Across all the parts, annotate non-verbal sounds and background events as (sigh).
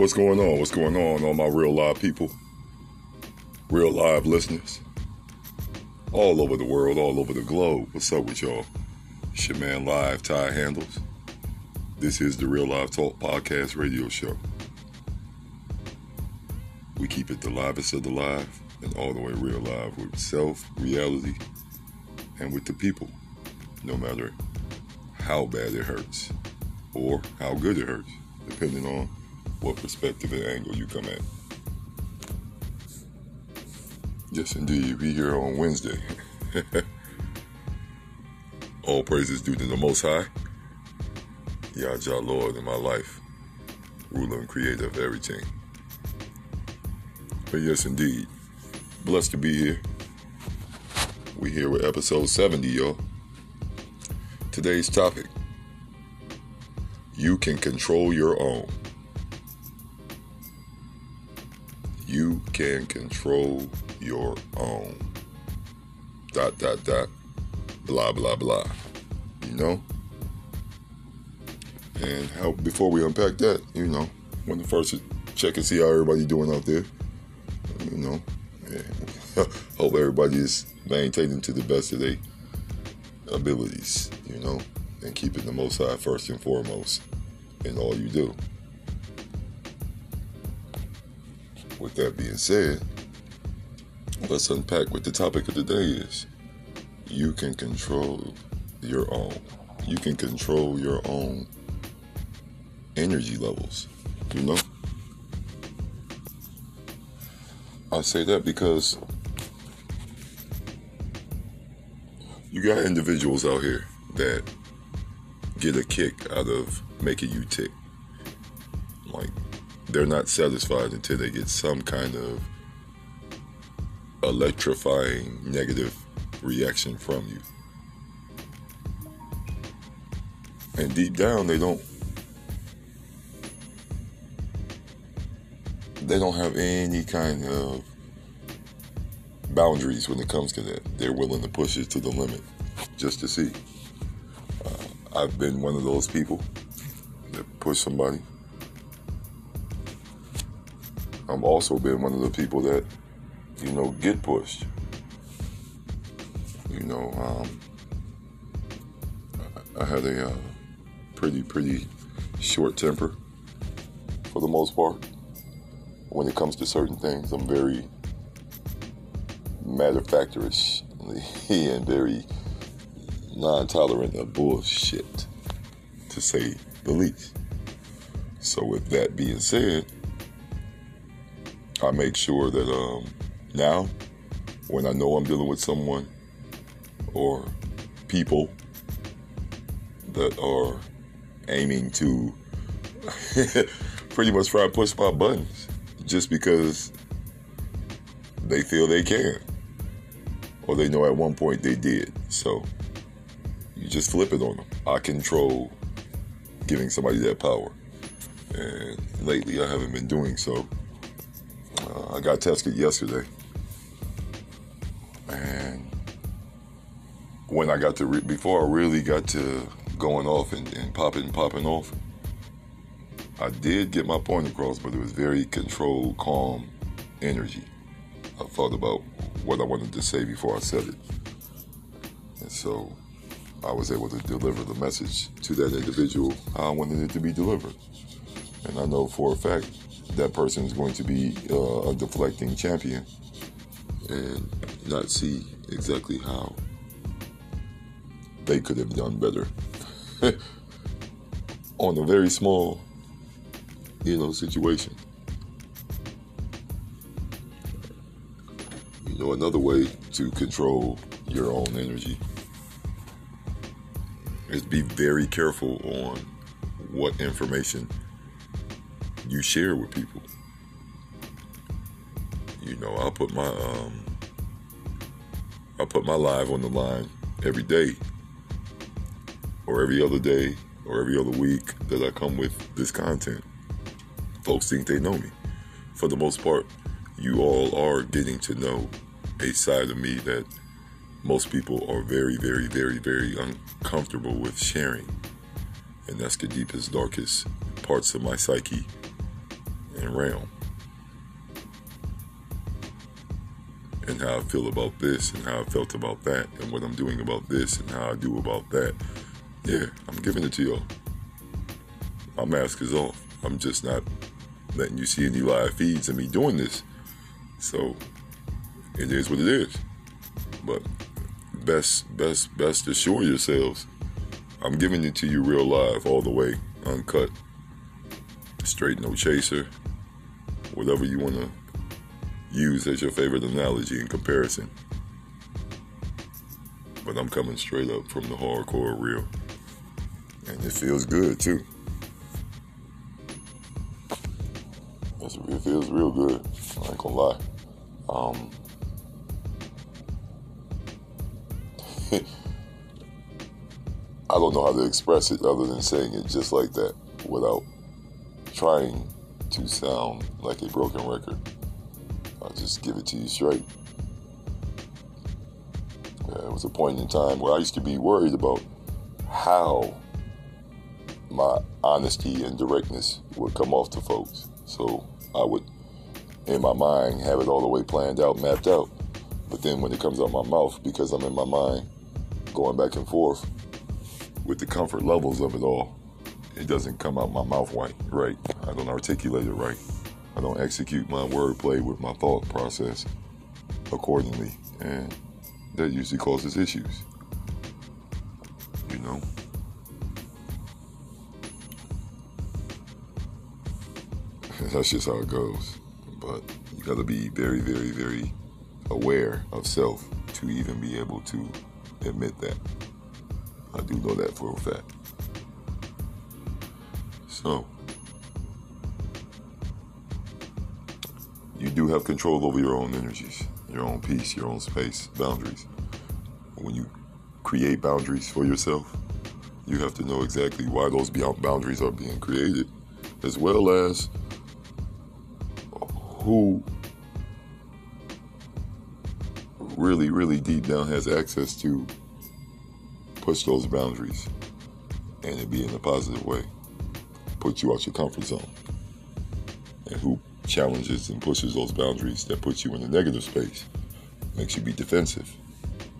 What's going on? What's going on, all my real live people? Real live listeners? All over the world, all over the globe. What's up with y'all? It's your man Live Ty Handles. This is the Real Live Talk Podcast Radio Show. We keep it the livest of the live and all the way real live with self, reality, and with the people, no matter how bad it hurts or how good it hurts, depending on what perspective and angle you come at. Yes, indeed, we here on Wednesday. (laughs) All praises due to the Most High. Yah Jah Lord in my life, ruler and creator of everything. But yes, indeed, blessed to be here. We here with episode 70, y'all. Today's topic you can control your own. Can control your own. Dot, dot, dot. Blah, blah, blah. You know? And how before we unpack that, you know, want to first check and see how everybody doing out there. You know, yeah. (laughs) hope everybody is maintaining to the best of their abilities, you know, and keeping the most high first and foremost in all you do. With that being said, let's unpack what the topic of the day is. You can control your own. You can control your own energy levels, you know? I say that because you got individuals out here that get a kick out of making you tick. Like, they're not satisfied until they get some kind of electrifying negative reaction from you. And deep down, they don't. They don't have any kind of boundaries when it comes to that. They're willing to push it to the limit just to see. Uh, I've been one of those people that push somebody. I've also been one of the people that, you know, get pushed. You know, um, I had a uh, pretty, pretty short temper for the most part. When it comes to certain things, I'm very matter of factorish (laughs) and very non tolerant of bullshit, to say the least. So, with that being said, I make sure that um, now, when I know I'm dealing with someone or people that are aiming to (laughs) pretty much try to push my buttons just because they feel they can or they know at one point they did. So you just flip it on them. I control giving somebody that power. And lately I haven't been doing so. I got tested yesterday. And when I got to, re- before I really got to going off and, and popping and popping off, I did get my point across, but it was very controlled, calm energy. I thought about what I wanted to say before I said it. And so I was able to deliver the message to that individual I wanted it to be delivered. And I know for a fact that person is going to be uh, a deflecting champion and not see exactly how they could have done better (laughs) on a very small, you know, situation. You know, another way to control your own energy is be very careful on what information you share with people. You know, I'll put my um I put my live on the line every day or every other day or every other week that I come with this content. Folks think they know me. For the most part, you all are getting to know a side of me that most people are very, very, very, very uncomfortable with sharing. And that's the deepest, darkest parts of my psyche and realm. And how I feel about this and how I felt about that and what I'm doing about this and how I do about that. Yeah, I'm giving it to y'all. My mask is off. I'm just not letting you see any live feeds of me doing this. So it is what it is. But best, best, best assure yourselves. I'm giving it to you real live, all the way, uncut, straight, no chaser, whatever you want to use as your favorite analogy and comparison. But I'm coming straight up from the hardcore real. And it feels good too. It feels real good. I ain't gonna lie. Um, (laughs) I don't know how to express it other than saying it just like that without trying to sound like a broken record. I'll just give it to you straight. There was a point in time where I used to be worried about how my honesty and directness would come off to folks. So I would, in my mind, have it all the way planned out, mapped out. But then when it comes out of my mouth, because I'm in my mind, going back and forth with the comfort levels of it all, it doesn't come out my mouth right. Right? I don't articulate it right. I don't execute my wordplay with my thought process accordingly, and that usually causes issues. You know. (laughs) That's just how it goes. But you got to be very, very, very aware of self to even be able to admit that. I do know that for a fact. So, you do have control over your own energies, your own peace, your own space, boundaries. When you create boundaries for yourself, you have to know exactly why those boundaries are being created, as well as who really, really deep down has access to push those boundaries and it be in a positive way. Put you out your comfort zone. And who challenges and pushes those boundaries that puts you in a negative space. Makes you be defensive.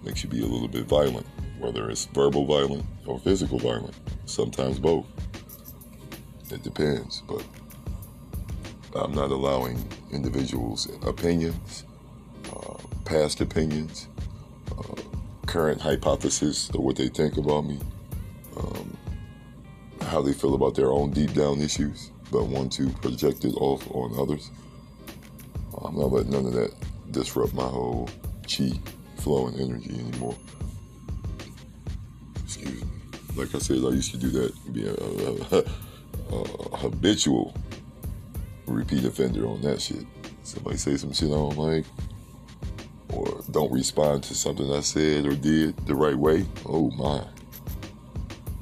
Makes you be a little bit violent, whether it's verbal violent or physical violent. Sometimes both. It depends, but I'm not allowing individuals' opinions past opinions, uh, current hypothesis of what they think about me, how they feel about their own deep down issues, but want to project it off on others. I'm not letting none of that disrupt my whole chi flow and energy anymore. Excuse me. Like I said, I used to do that, be a, a, a, a habitual repeat offender on that shit. Somebody say some shit I don't like, or don't respond to something I said or did the right way, oh my.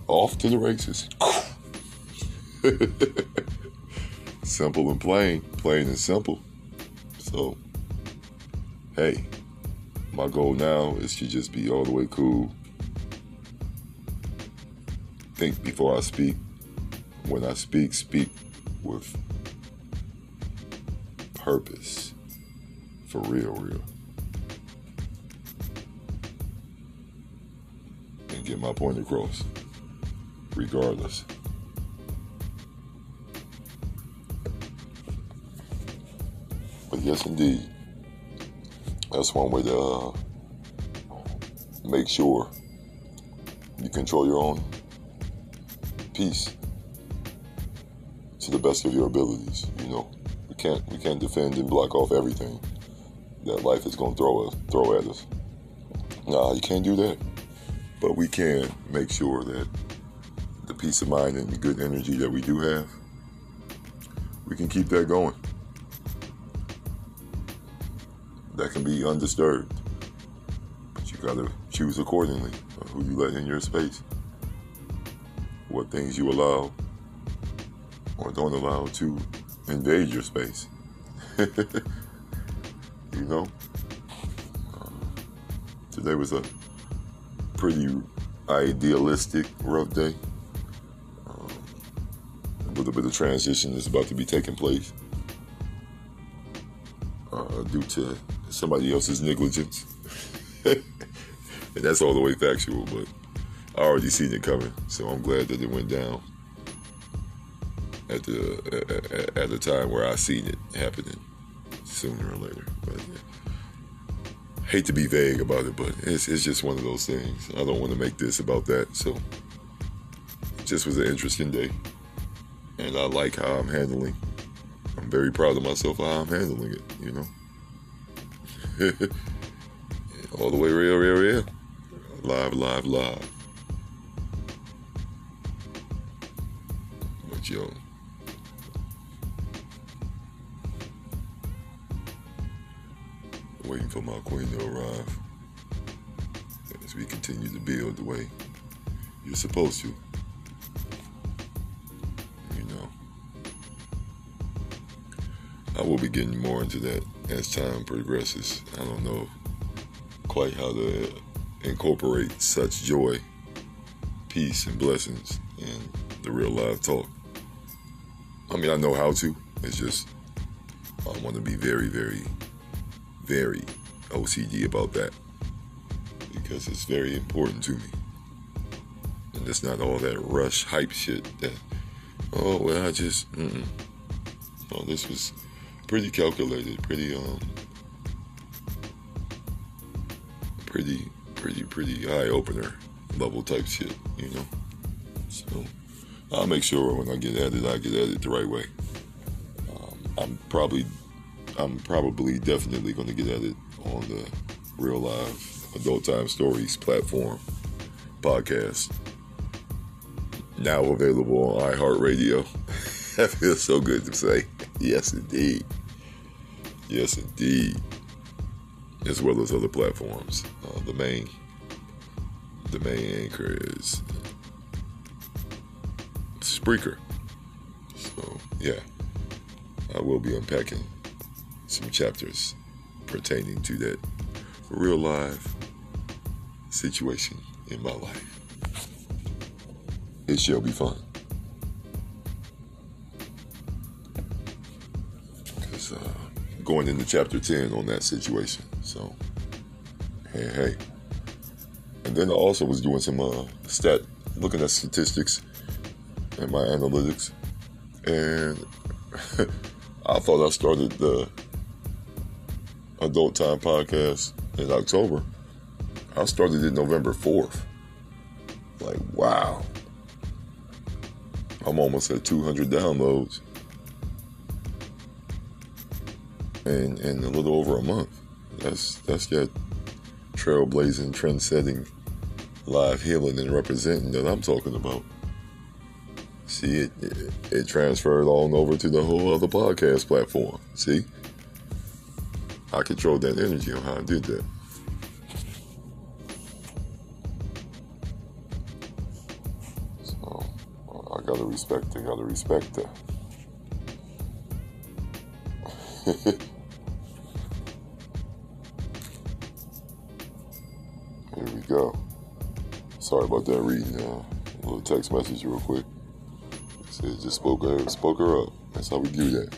Off to the races. (laughs) simple and plain, plain and simple. So, hey, my goal now is to just be all the way cool. Think before I speak. When I speak, speak with purpose. For real, real. And get my point across, regardless. But yes, indeed, that's one way to uh, make sure you control your own peace to the best of your abilities. You know, we can't we can't defend and block off everything that life is going to throw us throw at us. Nah, you can't do that. But we can make sure that peace of mind and the good energy that we do have, we can keep that going. That can be undisturbed. But you gotta choose accordingly who you let in your space. What things you allow or don't allow to invade your space. (laughs) you know? Uh, today was a pretty idealistic rough day. Little bit of transition is about to be taking place uh, due to somebody else's negligence. (laughs) and that's all the way factual, but I already seen it coming, so I'm glad that it went down at the at, the time where I seen it happening sooner or later. But yeah. hate to be vague about it, but it's it's just one of those things. I don't want to make this about that, so just was an interesting day, and I like how I'm handling. I'm very proud of myself how I'm handling it. You know, (laughs) all the way real, real, real, live, live, live. But yo. waiting for my queen to arrive as we continue to build the way you're supposed to. I will be getting more into that as time progresses. I don't know quite how to incorporate such joy, peace, and blessings in the real live talk. I mean, I know how to. It's just I want to be very, very very OCD about that because it's very important to me. And it's not all that rush hype shit that, oh, well, I just, mm-mm. No, this was pretty calculated, pretty, um, pretty, pretty, pretty eye opener level type shit, you know? So I'll make sure when I get at it, I get at it the right way. Um, I'm probably I'm probably definitely going to get at it on the Real Live Adult Time Stories platform podcast. Now available on iHeartRadio. (laughs) that feels so good to say. (laughs) Yes, indeed. Yes, indeed. As well as other platforms. Uh, the main, the main anchor is Spreaker. So yeah, I will be unpacking some chapters pertaining to that real life situation in my life. It shall be fun. Going into chapter 10 on that situation. So, hey, hey. And then I also was doing some uh, stat, looking at statistics and my analytics. And (laughs) I thought I started the Adult Time podcast in October. I started it November 4th. Like, wow. I'm almost at 200 downloads. In, in a little over a month. That's that's that trailblazing, trend setting, live healing and representing that I'm talking about. See, it, it, it transferred on over to the whole other podcast platform. See? I controlled that energy on how I did that. So I gotta respect it, gotta respect that. (laughs) Sorry about that reading. Uh, a little text message real quick. It said just spoke her, spoke her up. That's how we do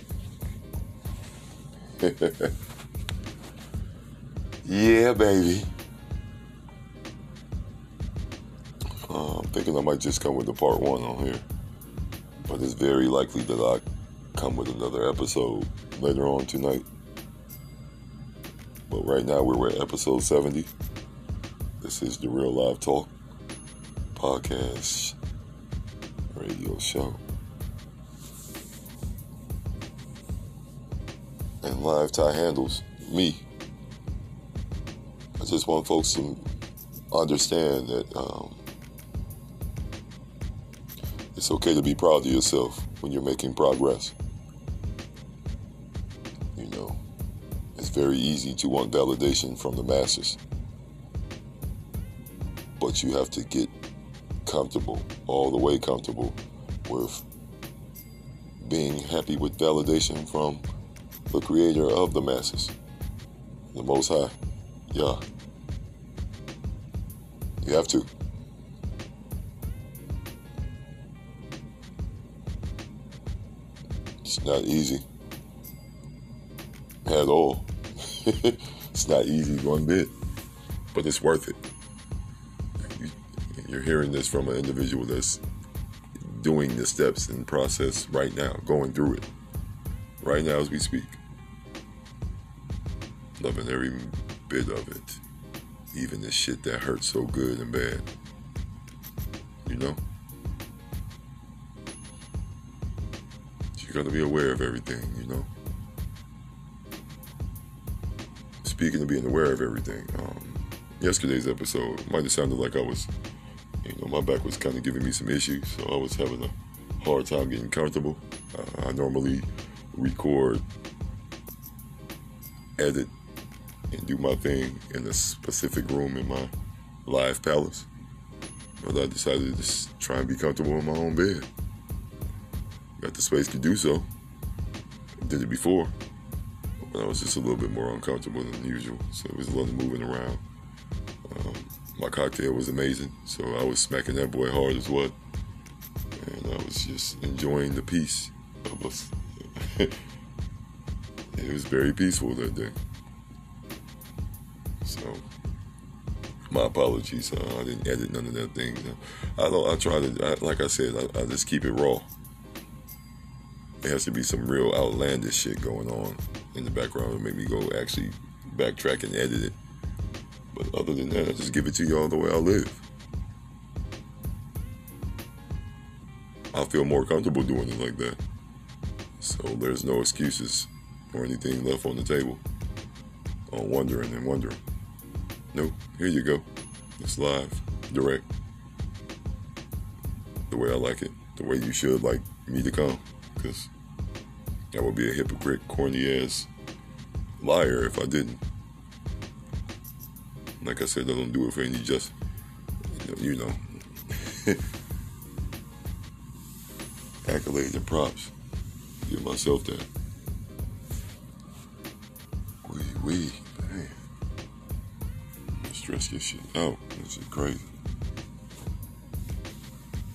that. (laughs) Yeah, baby. Uh, I'm thinking I might just come with the part one on here. But it's very likely that I come with another episode later on tonight. But right now we're at episode 70. This is the Real Live Talk podcast radio show. And live Ty Handles me I just want folks to understand that um, it's okay to be proud of yourself when you're making progress. You know, it's very easy to want validation from the masses, but you have to get comfortable, all the way comfortable with being happy with validation from the creator of the masses, the Most High. Yeah. You have to. It's not easy. at all. (laughs) it's not easy one bit, but it's worth it. You're hearing this from an individual that's doing the steps and process right now, going through it right now as we speak. Loving every bit of it, even the shit that hurts so good and bad. You know? You gotta be aware of everything, you know? Speaking of being aware of everything, um, yesterday's episode might have sounded like I was you know, my back was kind of giving me some issues, so I was having a hard time getting comfortable. Uh, I normally record, edit, and do my thing in a specific room in my live palace. But I decided to just try and be comfortable in my own bed. Got the space to do so. Did it before, but I was just a little bit more uncomfortable than usual. So it was a lot of moving around. My cocktail was amazing, so I was smacking that boy hard as well. And I was just enjoying the peace of us. (laughs) it was very peaceful that day. So, my apologies. Uh, I didn't edit none of that thing. I don't. I try to. I, like I said, I, I just keep it raw. There has to be some real outlandish shit going on in the background to make me go actually backtrack and edit it. But other than that, I just give it to y'all the way I live. I feel more comfortable doing it like that. So there's no excuses or anything left on the table on wondering and wondering. Nope, here you go. It's live, direct. The way I like it, the way you should like me to come. Because I would be a hypocrite, corny ass liar if I didn't. Like I said, I don't do it for any just, you know, you (laughs) know. accolades and props. Give myself that. Wee wee, man. Stress this shit out. This is crazy.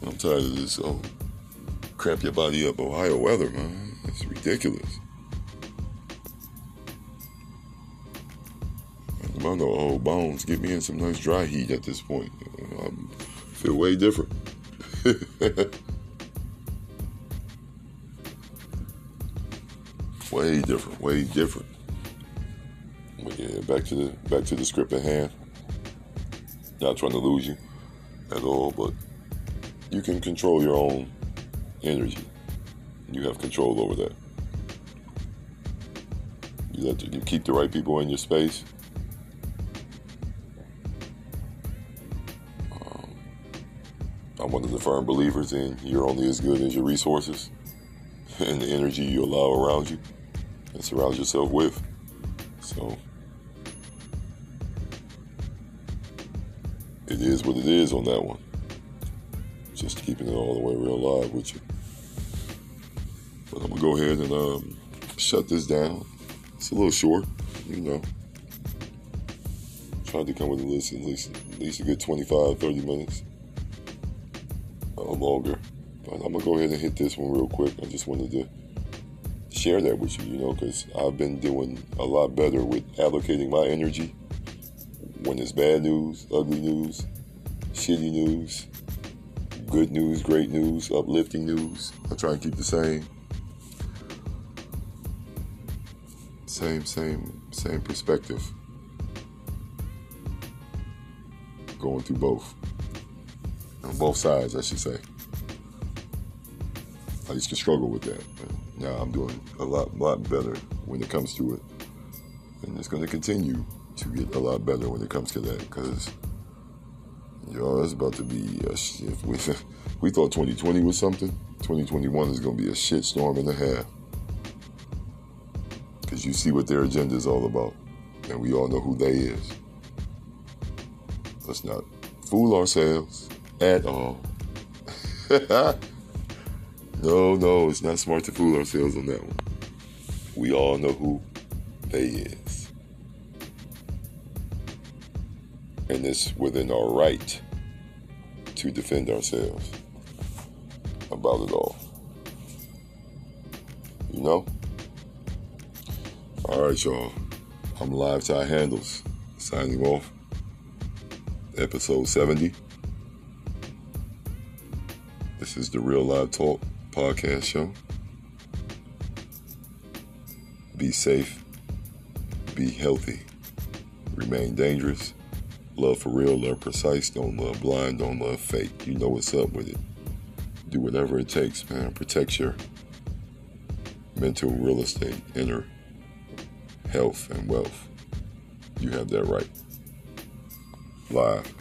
I'm tired of this. Oh, crap your body up, Ohio weather, man. It's ridiculous. Old bones. Get me in some nice dry heat at this point. I feel way different. (laughs) way different. Way different. But yeah, back to the back to the script at hand. Not trying to lose you at all, but you can control your own energy. You have control over that. You let you keep the right people in your space I'm one of the firm believers in you're only as good as your resources (laughs) and the energy you allow around you and surround yourself with. So it is what it is on that one. Just keeping it all the way real live with you. But I'm gonna go ahead and um, shut this down. It's a little short, you know. Tried to come with at least at least at least a good 25, 30 minutes longer. But I'm gonna go ahead and hit this one real quick. I just wanted to share that with you, you know, because I've been doing a lot better with allocating my energy when it's bad news, ugly news, shitty news, good news, great news, uplifting news. I try and keep the same, same, same, same perspective going through both on both sides, I should say. I used to struggle with that. Now I'm doing a lot, lot better when it comes to it, and it's going to continue to get a lot better when it comes to that because yo, it's about to be a shit. (laughs) We, we thought 2020 was something. 2021 is going to be a shit storm and a half because you see what their agenda is all about, and we all know who they is. Let's not fool ourselves at all. (laughs) no, no, it's not smart to fool ourselves on that one. We all know who they is. And it's within our right to defend ourselves about it all. You know? All right, y'all. I'm live Ty Handles signing off. Episode 70. This is the Real Live Talk podcast show. Be safe, be healthy, remain dangerous, love for real, love precise, don't love blind, don't love fake. You know what's up with it. Do whatever it takes, man. Protect your mental real estate, inner health, and wealth. You have that right. Live.